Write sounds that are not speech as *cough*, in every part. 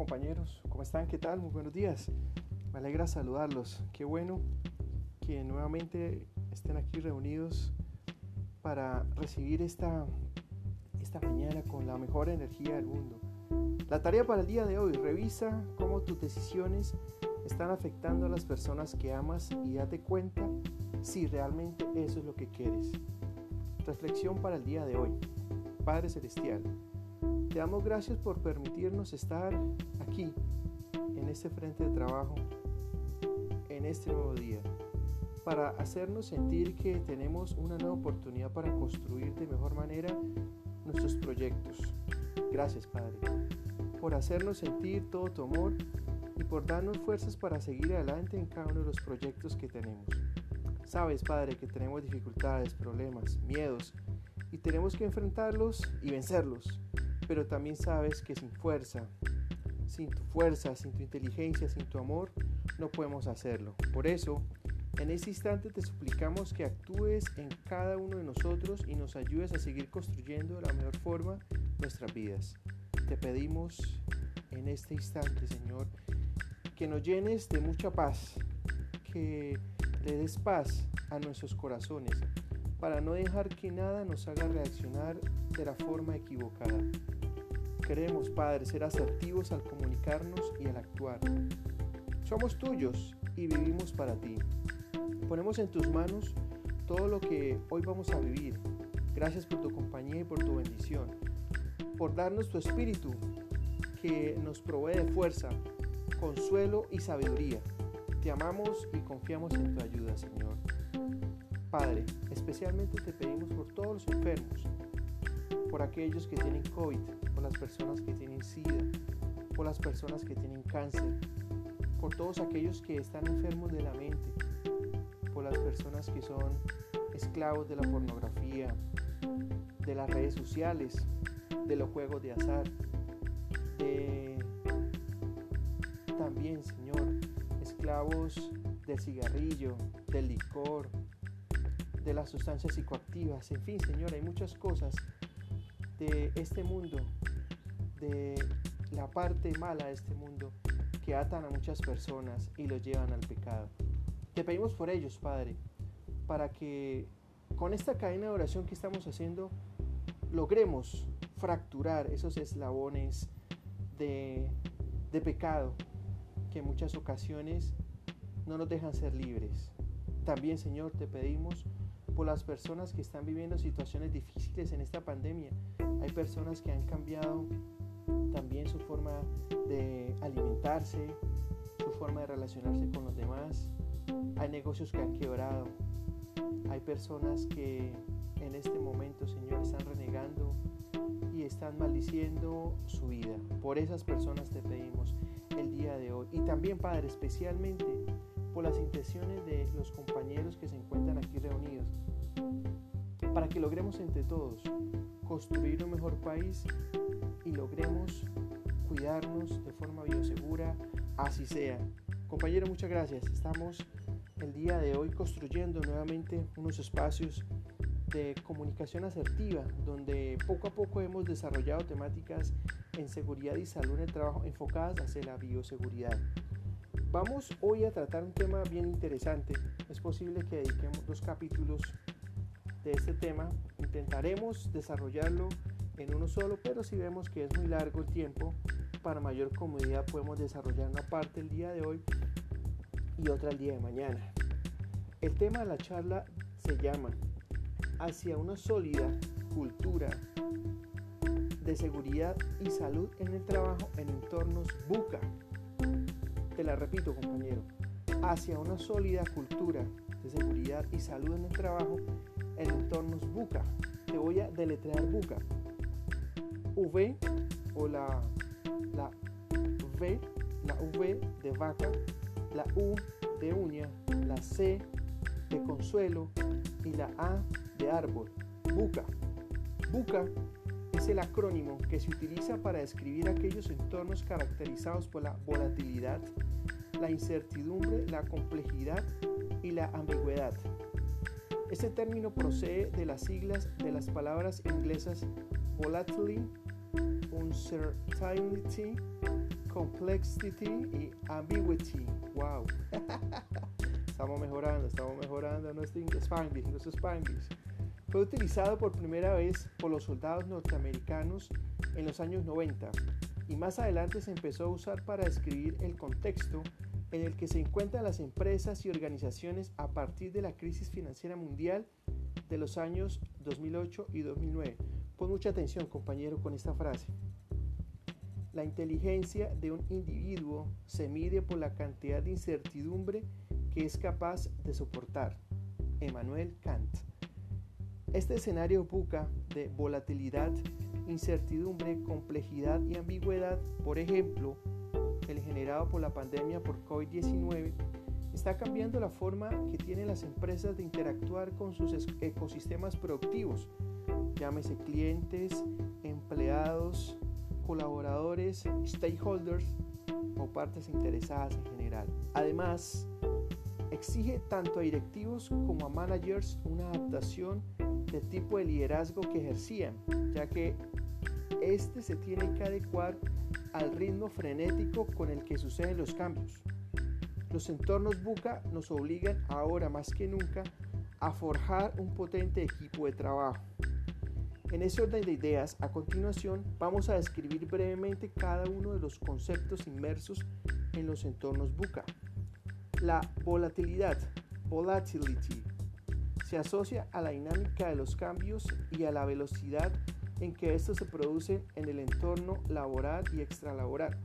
compañeros, ¿cómo están? ¿Qué tal? Muy buenos días. Me alegra saludarlos. Qué bueno que nuevamente estén aquí reunidos para recibir esta, esta mañana con la mejor energía del mundo. La tarea para el día de hoy, revisa cómo tus decisiones están afectando a las personas que amas y date cuenta si realmente eso es lo que quieres. Reflexión para el día de hoy. Padre Celestial, te damos gracias por permitirnos estar aquí, en este frente de trabajo, en este nuevo día, para hacernos sentir que tenemos una nueva oportunidad para construir de mejor manera nuestros proyectos. Gracias, Padre, por hacernos sentir todo tu amor y por darnos fuerzas para seguir adelante en cada uno de los proyectos que tenemos. Sabes, Padre, que tenemos dificultades, problemas, miedos y tenemos que enfrentarlos y vencerlos pero también sabes que sin fuerza, sin tu fuerza, sin tu inteligencia, sin tu amor, no podemos hacerlo. Por eso, en este instante te suplicamos que actúes en cada uno de nosotros y nos ayudes a seguir construyendo de la mejor forma nuestras vidas. Te pedimos en este instante, Señor, que nos llenes de mucha paz, que le des paz a nuestros corazones, para no dejar que nada nos haga reaccionar de la forma equivocada. Queremos, Padre, ser asertivos al comunicarnos y al actuar. Somos tuyos y vivimos para ti. Ponemos en tus manos todo lo que hoy vamos a vivir. Gracias por tu compañía y por tu bendición. Por darnos tu espíritu que nos provee de fuerza, consuelo y sabiduría. Te amamos y confiamos en tu ayuda, Señor. Padre, especialmente te pedimos por todos los enfermos, por aquellos que tienen COVID, por las personas que tienen SIDA, por las personas que tienen cáncer, por todos aquellos que están enfermos de la mente, por las personas que son esclavos de la pornografía, de las redes sociales, de los juegos de azar, también, Señor, esclavos del cigarrillo, del licor, de las sustancias psicoactivas, en fin, Señor, hay muchas cosas de este mundo, de la parte mala de este mundo que atan a muchas personas y los llevan al pecado. Te pedimos por ellos, Padre, para que con esta cadena de oración que estamos haciendo logremos fracturar esos eslabones de, de pecado que en muchas ocasiones no nos dejan ser libres. También, Señor, te pedimos por las personas que están viviendo situaciones difíciles en esta pandemia. Hay personas que han cambiado también su forma de alimentarse, su forma de relacionarse con los demás. Hay negocios que han quebrado. Hay personas que en este momento, Señor, están renegando y están maldiciendo su vida. Por esas personas te pedimos el día de hoy. Y también, Padre, especialmente por las intenciones de los compañeros que se encuentran aquí reunidos, para que logremos entre todos construir un mejor país y logremos cuidarnos de forma biosegura, así sea. Compañero, muchas gracias. Estamos el día de hoy construyendo nuevamente unos espacios de comunicación asertiva, donde poco a poco hemos desarrollado temáticas en seguridad y salud en el trabajo enfocadas hacia la bioseguridad. Vamos hoy a tratar un tema bien interesante. Es posible que dediquemos dos capítulos de este tema. Intentaremos desarrollarlo en uno solo, pero si vemos que es muy largo el tiempo, para mayor comodidad podemos desarrollar una parte el día de hoy y otra el día de mañana. El tema de la charla se llama Hacia una sólida cultura de seguridad y salud en el trabajo en entornos buca te la repito, compañero. Hacia una sólida cultura de seguridad y salud en el trabajo en entornos buca. Te voy a deletrear buca. V o la, la V, la V de vaca, la U de uña, la C de consuelo y la A de árbol. Buca. Buca es el acrónimo que se utiliza para describir aquellos entornos caracterizados por la volatilidad, la incertidumbre, la complejidad y la ambigüedad. Este término procede de las siglas de las palabras inglesas volatility, uncertainty complexity y ambiguity. Wow. *laughs* estamos mejorando, estamos mejorando nuestro Spanglish, nuestro Spanglish. Fue utilizado por primera vez por los soldados norteamericanos en los años 90 y más adelante se empezó a usar para describir el contexto en el que se encuentran las empresas y organizaciones a partir de la crisis financiera mundial de los años 2008 y 2009. Pon mucha atención, compañero, con esta frase. La inteligencia de un individuo se mide por la cantidad de incertidumbre que es capaz de soportar. Emmanuel Kant. Este escenario buca de volatilidad, incertidumbre, complejidad y ambigüedad, por ejemplo, el generado por la pandemia por COVID-19, está cambiando la forma que tienen las empresas de interactuar con sus ecosistemas productivos, llámese clientes, empleados, colaboradores, stakeholders o partes interesadas en general. Además, exige tanto a directivos como a managers una adaptación de tipo de liderazgo que ejercían, ya que este se tiene que adecuar al ritmo frenético con el que suceden los cambios. Los entornos buca nos obligan ahora más que nunca a forjar un potente equipo de trabajo. En ese orden de ideas, a continuación vamos a describir brevemente cada uno de los conceptos inmersos en los entornos buca. La volatilidad, volatility, se asocia a la dinámica de los cambios y a la velocidad en que estos se producen en el entorno laboral y extralaboral.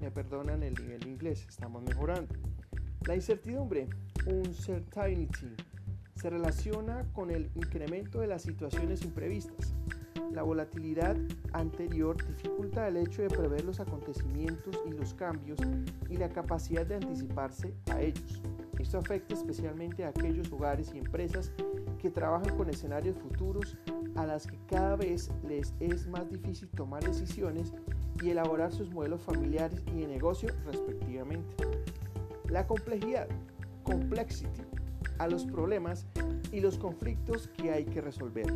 Me perdonan el nivel de inglés, estamos mejorando. La incertidumbre, uncertainty, se relaciona con el incremento de las situaciones imprevistas. La volatilidad anterior dificulta el hecho de prever los acontecimientos y los cambios y la capacidad de anticiparse a ellos. Esto afecta especialmente a aquellos hogares y empresas que trabajan con escenarios futuros a las que cada vez les es más difícil tomar decisiones y elaborar sus modelos familiares y de negocio respectivamente. La complejidad, complexity, a los problemas y los conflictos que hay que resolver.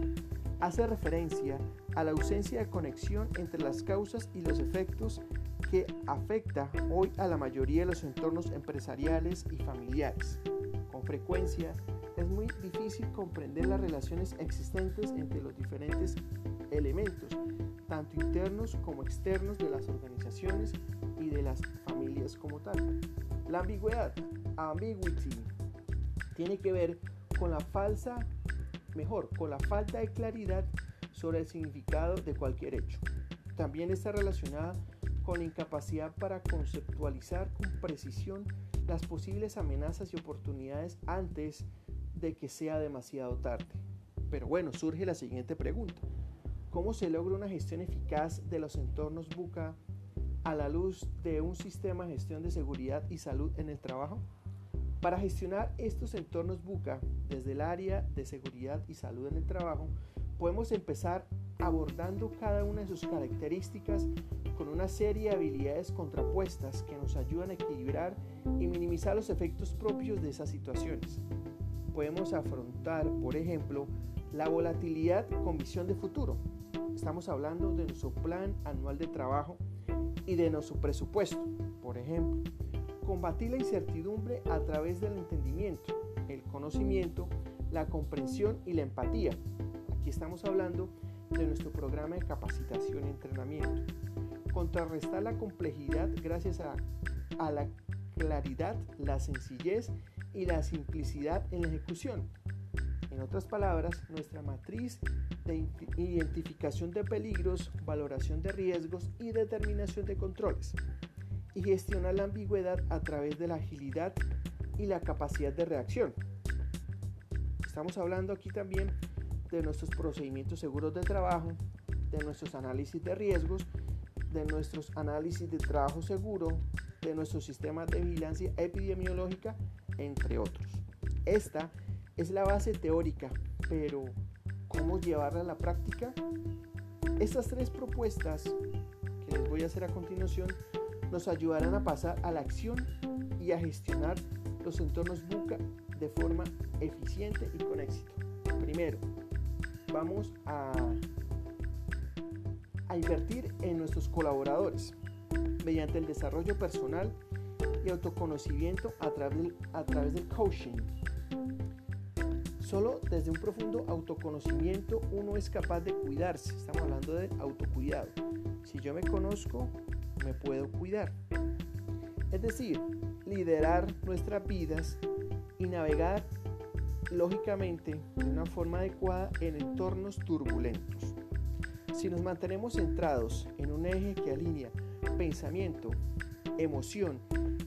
Hace referencia a la ausencia de conexión entre las causas y los efectos que afecta hoy a la mayoría de los entornos empresariales y familiares. Con frecuencia es muy difícil comprender las relaciones existentes entre los diferentes elementos, tanto internos como externos de las organizaciones y de las familias como tal. La ambigüedad, ambiguity, tiene que ver con la falsa, mejor, con la falta de claridad sobre el significado de cualquier hecho. También está relacionada con la incapacidad para conceptualizar con precisión las posibles amenazas y oportunidades antes de que sea demasiado tarde. Pero bueno, surge la siguiente pregunta. ¿Cómo se logra una gestión eficaz de los entornos buca a la luz de un sistema de gestión de seguridad y salud en el trabajo? Para gestionar estos entornos buca desde el área de seguridad y salud en el trabajo, podemos empezar abordando cada una de sus características con una serie de habilidades contrapuestas que nos ayudan a equilibrar y minimizar los efectos propios de esas situaciones. Podemos afrontar, por ejemplo, la volatilidad con visión de futuro. Estamos hablando de nuestro plan anual de trabajo y de nuestro presupuesto, por ejemplo. Combatir la incertidumbre a través del entendimiento, el conocimiento, la comprensión y la empatía. Aquí estamos hablando de nuestro programa de capacitación y entrenamiento contrarrestar la complejidad gracias a, a la claridad, la sencillez y la simplicidad en la ejecución. En otras palabras, nuestra matriz de identificación de peligros, valoración de riesgos y determinación de controles. Y gestionar la ambigüedad a través de la agilidad y la capacidad de reacción. Estamos hablando aquí también de nuestros procedimientos seguros de trabajo, de nuestros análisis de riesgos de nuestros análisis de trabajo seguro, de nuestros sistemas de vigilancia epidemiológica, entre otros. Esta es la base teórica, pero ¿cómo llevarla a la práctica? Estas tres propuestas que les voy a hacer a continuación nos ayudarán a pasar a la acción y a gestionar los entornos buca de forma eficiente y con éxito. Primero, vamos a invertir en nuestros colaboradores. mediante el desarrollo personal y autoconocimiento a través del, a través del coaching. Solo desde un profundo autoconocimiento uno es capaz de cuidarse. Estamos hablando de autocuidado. Si yo me conozco, me puedo cuidar. Es decir, liderar nuestras vidas y navegar lógicamente de una forma adecuada en entornos turbulentos. Si nos mantenemos centrados en un eje que alinea pensamiento, emoción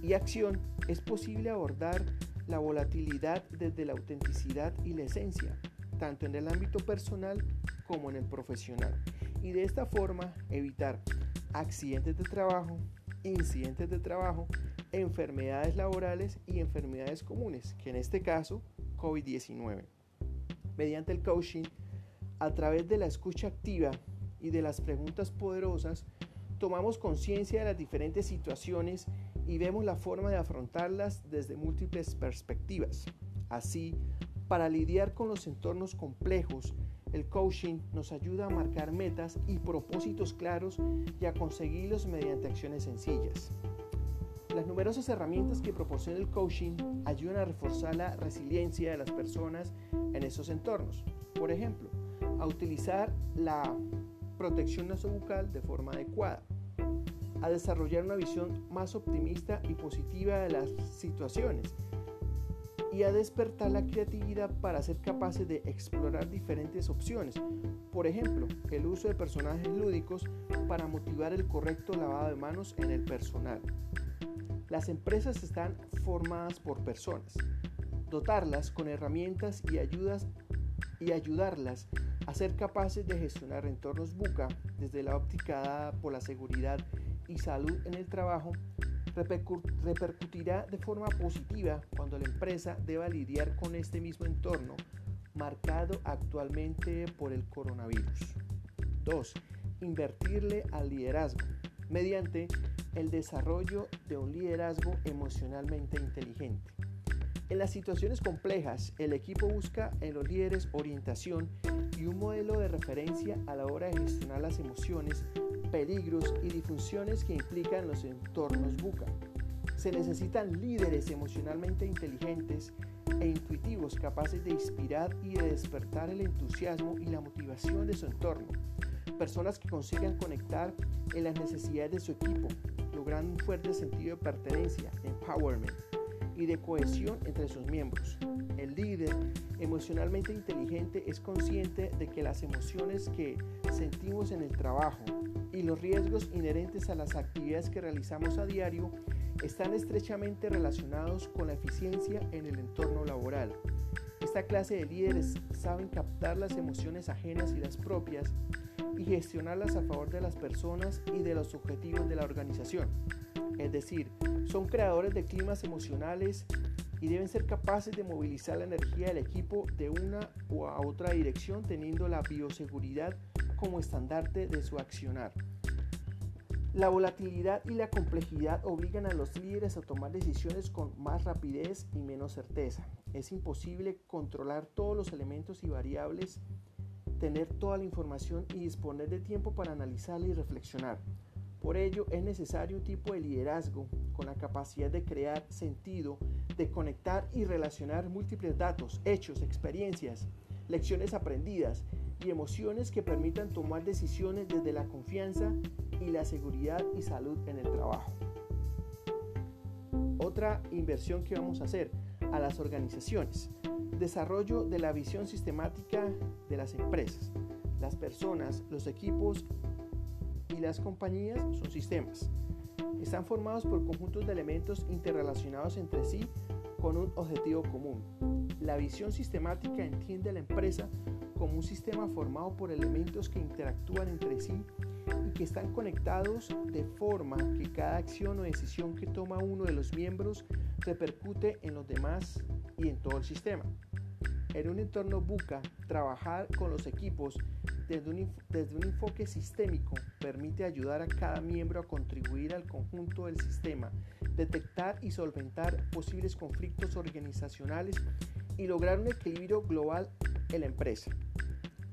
y acción, es posible abordar la volatilidad desde la autenticidad y la esencia, tanto en el ámbito personal como en el profesional, y de esta forma evitar accidentes de trabajo, incidentes de trabajo, enfermedades laborales y enfermedades comunes, que en este caso COVID-19. Mediante el coaching, a través de la escucha activa y de las preguntas poderosas, tomamos conciencia de las diferentes situaciones y vemos la forma de afrontarlas desde múltiples perspectivas. Así, para lidiar con los entornos complejos, el coaching nos ayuda a marcar metas y propósitos claros y a conseguirlos mediante acciones sencillas. Las numerosas herramientas que proporciona el coaching ayudan a reforzar la resiliencia de las personas en esos entornos. Por ejemplo, a utilizar la protección nasobucal de forma adecuada, a desarrollar una visión más optimista y positiva de las situaciones y a despertar la creatividad para ser capaces de explorar diferentes opciones. Por ejemplo, el uso de personajes lúdicos para motivar el correcto lavado de manos en el personal. Las empresas están formadas por personas. Dotarlas con herramientas y ayudas y ayudarlas a ser capaces de gestionar entornos buca desde la óptica dada por la seguridad y salud en el trabajo repercutirá de forma positiva cuando la empresa deba lidiar con este mismo entorno marcado actualmente por el coronavirus. 2. Invertirle al liderazgo mediante el desarrollo de un liderazgo emocionalmente inteligente. En las situaciones complejas, el equipo busca en los líderes orientación y un modelo de referencia a la hora de gestionar las emociones, peligros y disfunciones que implican los entornos buca. Se necesitan líderes emocionalmente inteligentes e intuitivos capaces de inspirar y de despertar el entusiasmo y la motivación de su entorno. Personas que consigan conectar en las necesidades de su equipo, logrando un fuerte sentido de pertenencia, empowerment y de cohesión entre sus miembros. Líder emocionalmente inteligente es consciente de que las emociones que sentimos en el trabajo y los riesgos inherentes a las actividades que realizamos a diario están estrechamente relacionados con la eficiencia en el entorno laboral. Esta clase de líderes saben captar las emociones ajenas y las propias y gestionarlas a favor de las personas y de los objetivos de la organización. Es decir, son creadores de climas emocionales y deben ser capaces de movilizar la energía del equipo de una u a otra dirección teniendo la bioseguridad como estandarte de su accionar. La volatilidad y la complejidad obligan a los líderes a tomar decisiones con más rapidez y menos certeza. Es imposible controlar todos los elementos y variables tener toda la información y disponer de tiempo para analizarla y reflexionar. Por ello es necesario un tipo de liderazgo con la capacidad de crear sentido, de conectar y relacionar múltiples datos, hechos, experiencias, lecciones aprendidas y emociones que permitan tomar decisiones desde la confianza y la seguridad y salud en el trabajo. Otra inversión que vamos a hacer a las organizaciones Desarrollo de la visión sistemática de las empresas. Las personas, los equipos y las compañías son sistemas. Están formados por conjuntos de elementos interrelacionados entre sí con un objetivo común. La visión sistemática entiende a la empresa como un sistema formado por elementos que interactúan entre sí y que están conectados de forma que cada acción o decisión que toma uno de los miembros repercute en los demás y en todo el sistema. En un entorno buca, trabajar con los equipos desde un, desde un, enfoque sistémico permite ayudar a cada miembro a contribuir al conjunto del sistema, detectar y solventar posibles conflictos organizacionales y lograr un equilibrio global en la empresa.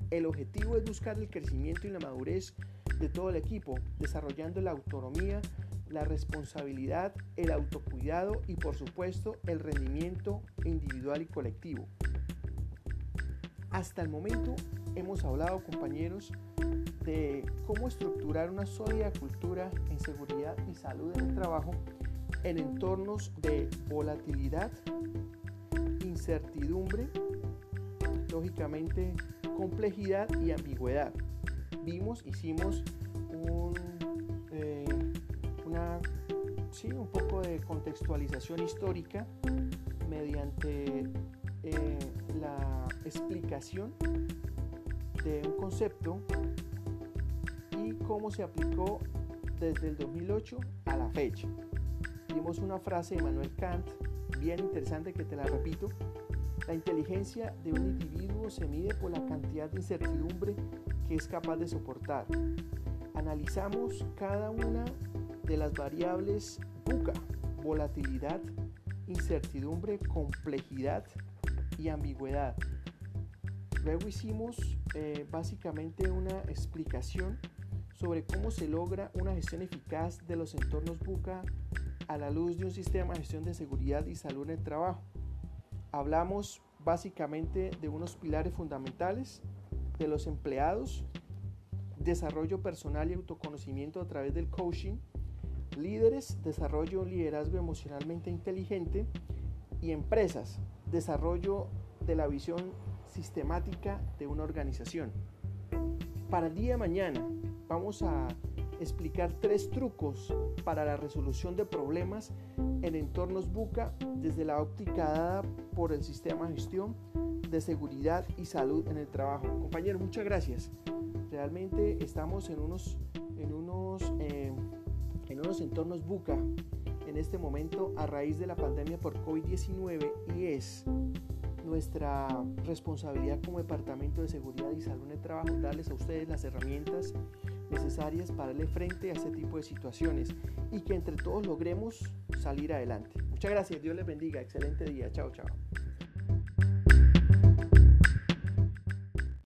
El objetivo es buscar el crecimiento y la madurez de todo el equipo, desarrollando la autonomía la responsabilidad, el autocuidado y por supuesto el rendimiento individual y colectivo. Hasta el momento hemos hablado, compañeros, de cómo estructurar una sólida cultura en seguridad y salud en el trabajo en entornos de volatilidad, incertidumbre, lógicamente complejidad y ambigüedad. Vimos, hicimos un, eh, una, sí, un poco de contextualización histórica mediante eh, la explicación de un concepto y cómo se aplicó desde el 2008 a la fecha. Vimos una frase de Manuel Kant bien interesante que te la repito. La inteligencia de un individuo se mide por la cantidad de incertidumbre que es capaz de soportar. Analizamos cada una de las variables BUCA, volatilidad, incertidumbre, complejidad y ambigüedad. Luego hicimos eh, básicamente una explicación sobre cómo se logra una gestión eficaz de los entornos BUCA a la luz de un sistema de gestión de seguridad y salud en el trabajo. Hablamos básicamente de unos pilares fundamentales de los empleados, desarrollo personal y autoconocimiento a través del coaching, líderes, desarrollo un liderazgo emocionalmente inteligente y empresas, desarrollo de la visión sistemática de una organización. Para el día de mañana vamos a explicar tres trucos para la resolución de problemas en entornos buca desde la óptica dada por el sistema de gestión de seguridad y salud en el trabajo. Compañeros, muchas gracias. Realmente estamos en unos, en unos, eh, en unos entornos buca en este momento a raíz de la pandemia por COVID-19 y es nuestra responsabilidad como Departamento de Seguridad y Salud en el Trabajo darles a ustedes las herramientas necesarias para darle frente a este tipo de situaciones y que entre todos logremos salir adelante. Muchas gracias, Dios les bendiga, excelente día, chao, chao.